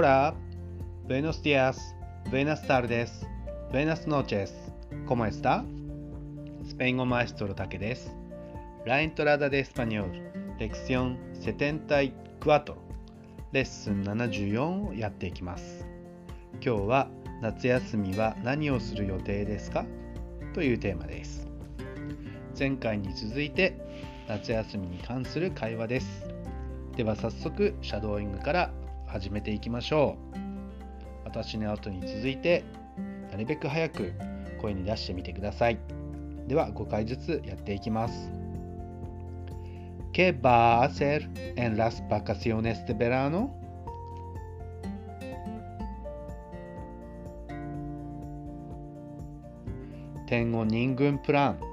Hola, buenos días, buenas tardes, buenas noches, ¿cómo está? スペイン語マエストロタケです。La entrada de español, lección 74, レッスン74をやっていきます。今日は夏休みは何をする予定ですかというテーマです。前回に続いて夏休みに関する会話です。では早速シャドーイングから始めていきましょう。私の後に続いてなるべく早く声に出してみてください。では5回ずつやっていきます。¿Qué va a hacer en las vacaciones de verano? Tengo ningún plan.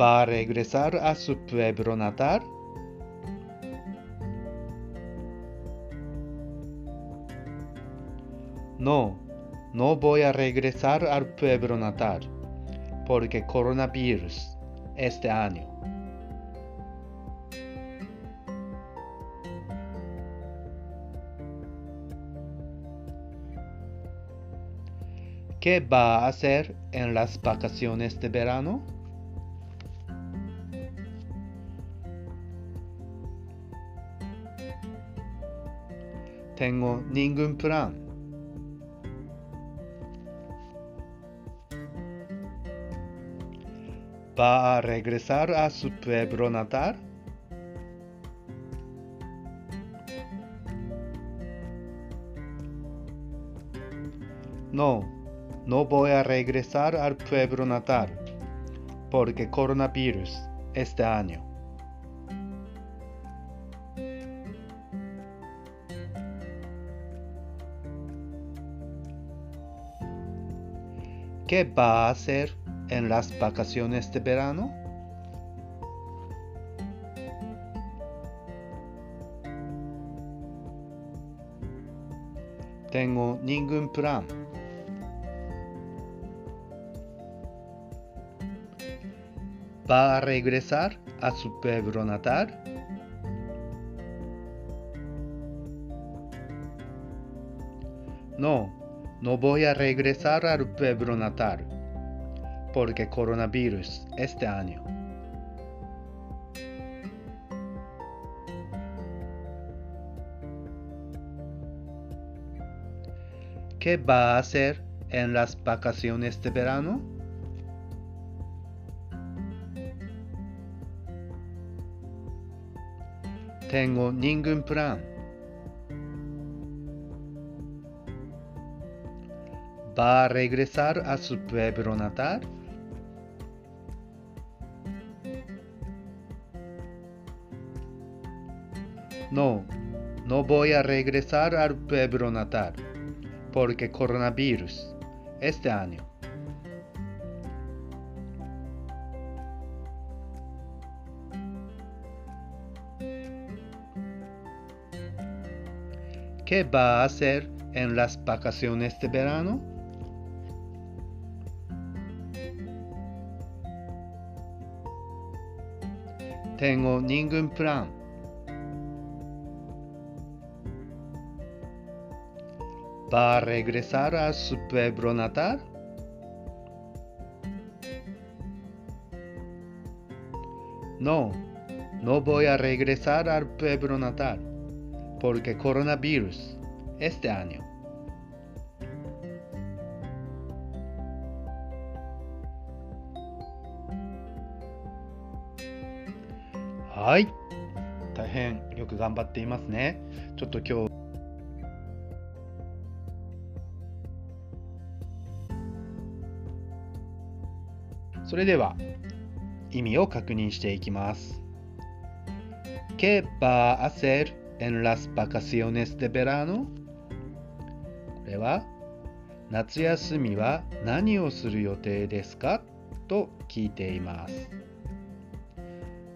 ¿Va a regresar a su pueblo natal? No, no voy a regresar al pueblo natal porque coronavirus este año. ¿Qué va a hacer en las vacaciones de verano? Tengo ningún plan. ¿Va a regresar a su pueblo natal? No, no voy a regresar al pueblo natal porque coronavirus este año. ¿Qué va a hacer en las vacaciones de verano? Tengo ningún plan. ¿Va a regresar a su pueblo natal? No, no voy a regresar al pueblo natal porque coronavirus este año. ¿Qué va a hacer en las vacaciones de verano? Tengo ningún plan. ¿Va a regresar a su pueblo natal? No, no voy a regresar al pueblo natal porque coronavirus este año. '¿Qué va a hacer en las vacaciones de verano? Tengo ningún plan. ¿Va a regresar a su pueblo natal? No, no voy a regresar al pueblo natal porque coronavirus este año. 大変よく頑張っていますね。ちょっと今日それでは意味を確認していきます。¿Qué va a hacer en las vacaciones de verano? これは夏休みは何をする予定ですか？と聞いています。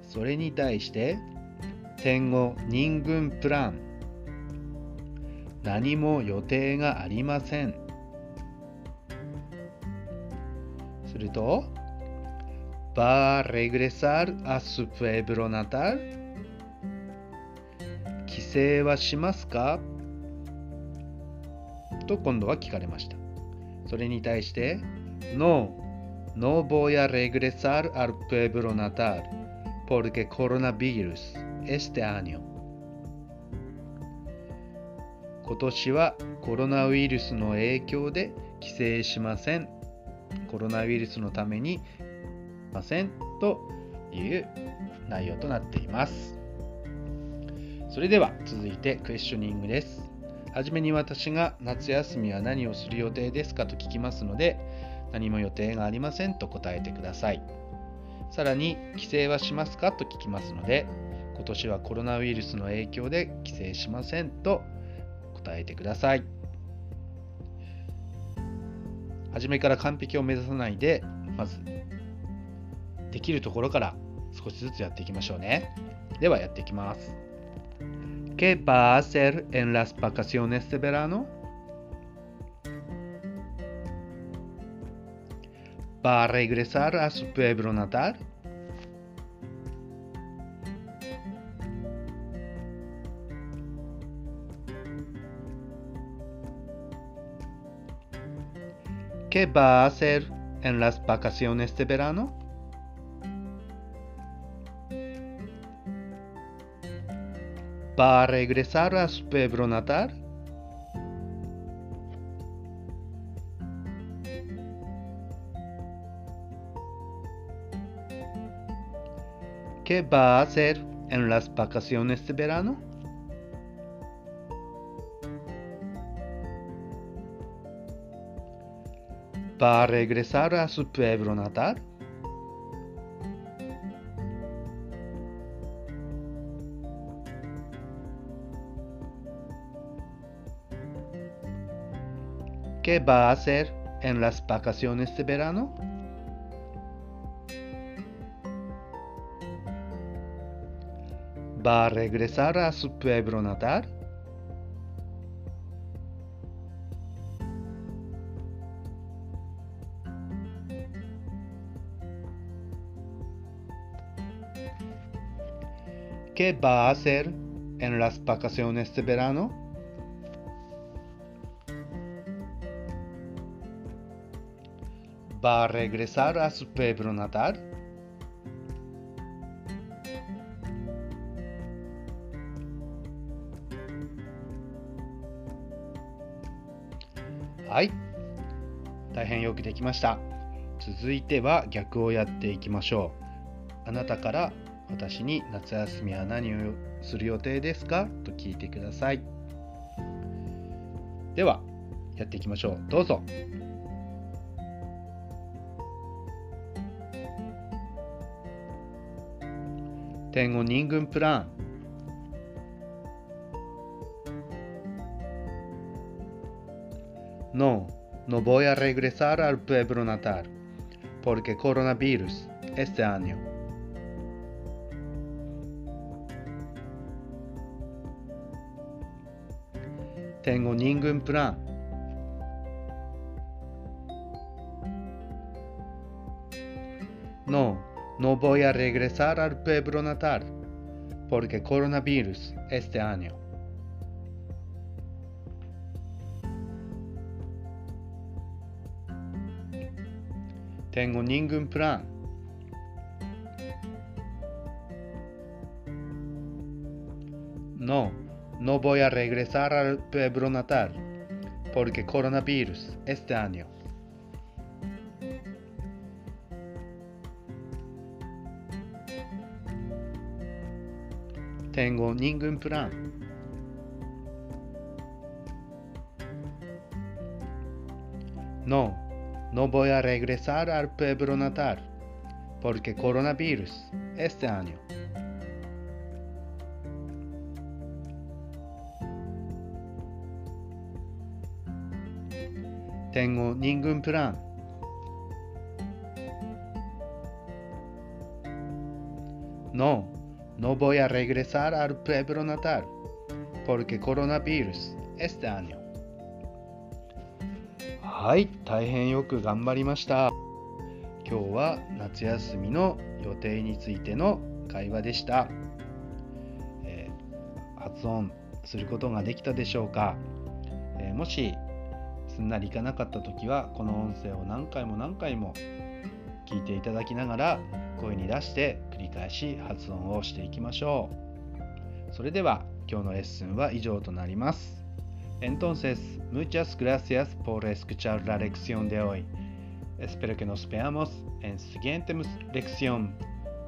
それに対して、tengo ningún plan 何も予定がありません。すると、va a regresar a su pueblo natal 省はしますかと今度は聞かれました。それに対して、No, no voy a regresar al pueblo natal porque coronavirus este año. 今年はコロナウイルスの影響で帰省しません。コロナウイルスのためにませんという内容となっています。それでは続いてクエスチョニングです。はじめに私が夏休みは何をする予定ですかと聞きますので、何も予定がありませんと答えてください。さらに、帰省はしますかと聞きますので、今年はコロナウイルスの影響で帰省しませんと答えてください。初めから完璧を目指さないで、まず、できるところから少しずつやっていきましょうね。ではやっていきます。¿Qué va a hacer en las vacaciones de verano? ¿Va a regresar a su pueblo natal? ¿Qué va a hacer en las vacaciones de verano? ¿Va a regresar a su pueblo? ¿Qué va a hacer en las vacaciones de verano? ¿Va a regresar a su pueblo natal? ¿Qué va a hacer en las vacaciones de verano? ¿Va a regresar a su pueblo natal? ¿Qué va a hacer en las vacaciones de verano? va a regresar a su pueblo natal? Ay, 大変よくできました。続いては逆をやっていきましょう。あなたから私に夏休みは何をする予定ですかと聞いてください。では、やっていきましょう。どうぞ。Tengo ningún plan. No, no voy a regresar al pueblo natal, porque coronavirus este año. Tengo ningún plan. No, No voy a regresar al pueblo natal porque coronavirus este año. Tengo ningún plan. No, no voy a regresar al pueblo natal porque coronavirus este año. Tengo ningún plan. No, no voy a regresar al pueblo natal porque coronavirus este año. 点五人群プラン No, no voy a regresar al pueblo ビールス、エ porque はい、大変よく頑張りました。今日は夏休みの予定についての会話でした。えー、発音することができたでしょうか、えー、もしすんなりいかなかった時はこの音声を何回も何回も聞いていただきながら声に出して繰り返し発音をしていきましょうそれでは今日のレッスンは以上となります Entonces, muchas gracias por escuchar la lección de hoy. Espero que nos veamos en siguiente lección.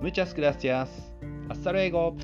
Muchas gracias. Hasta luego.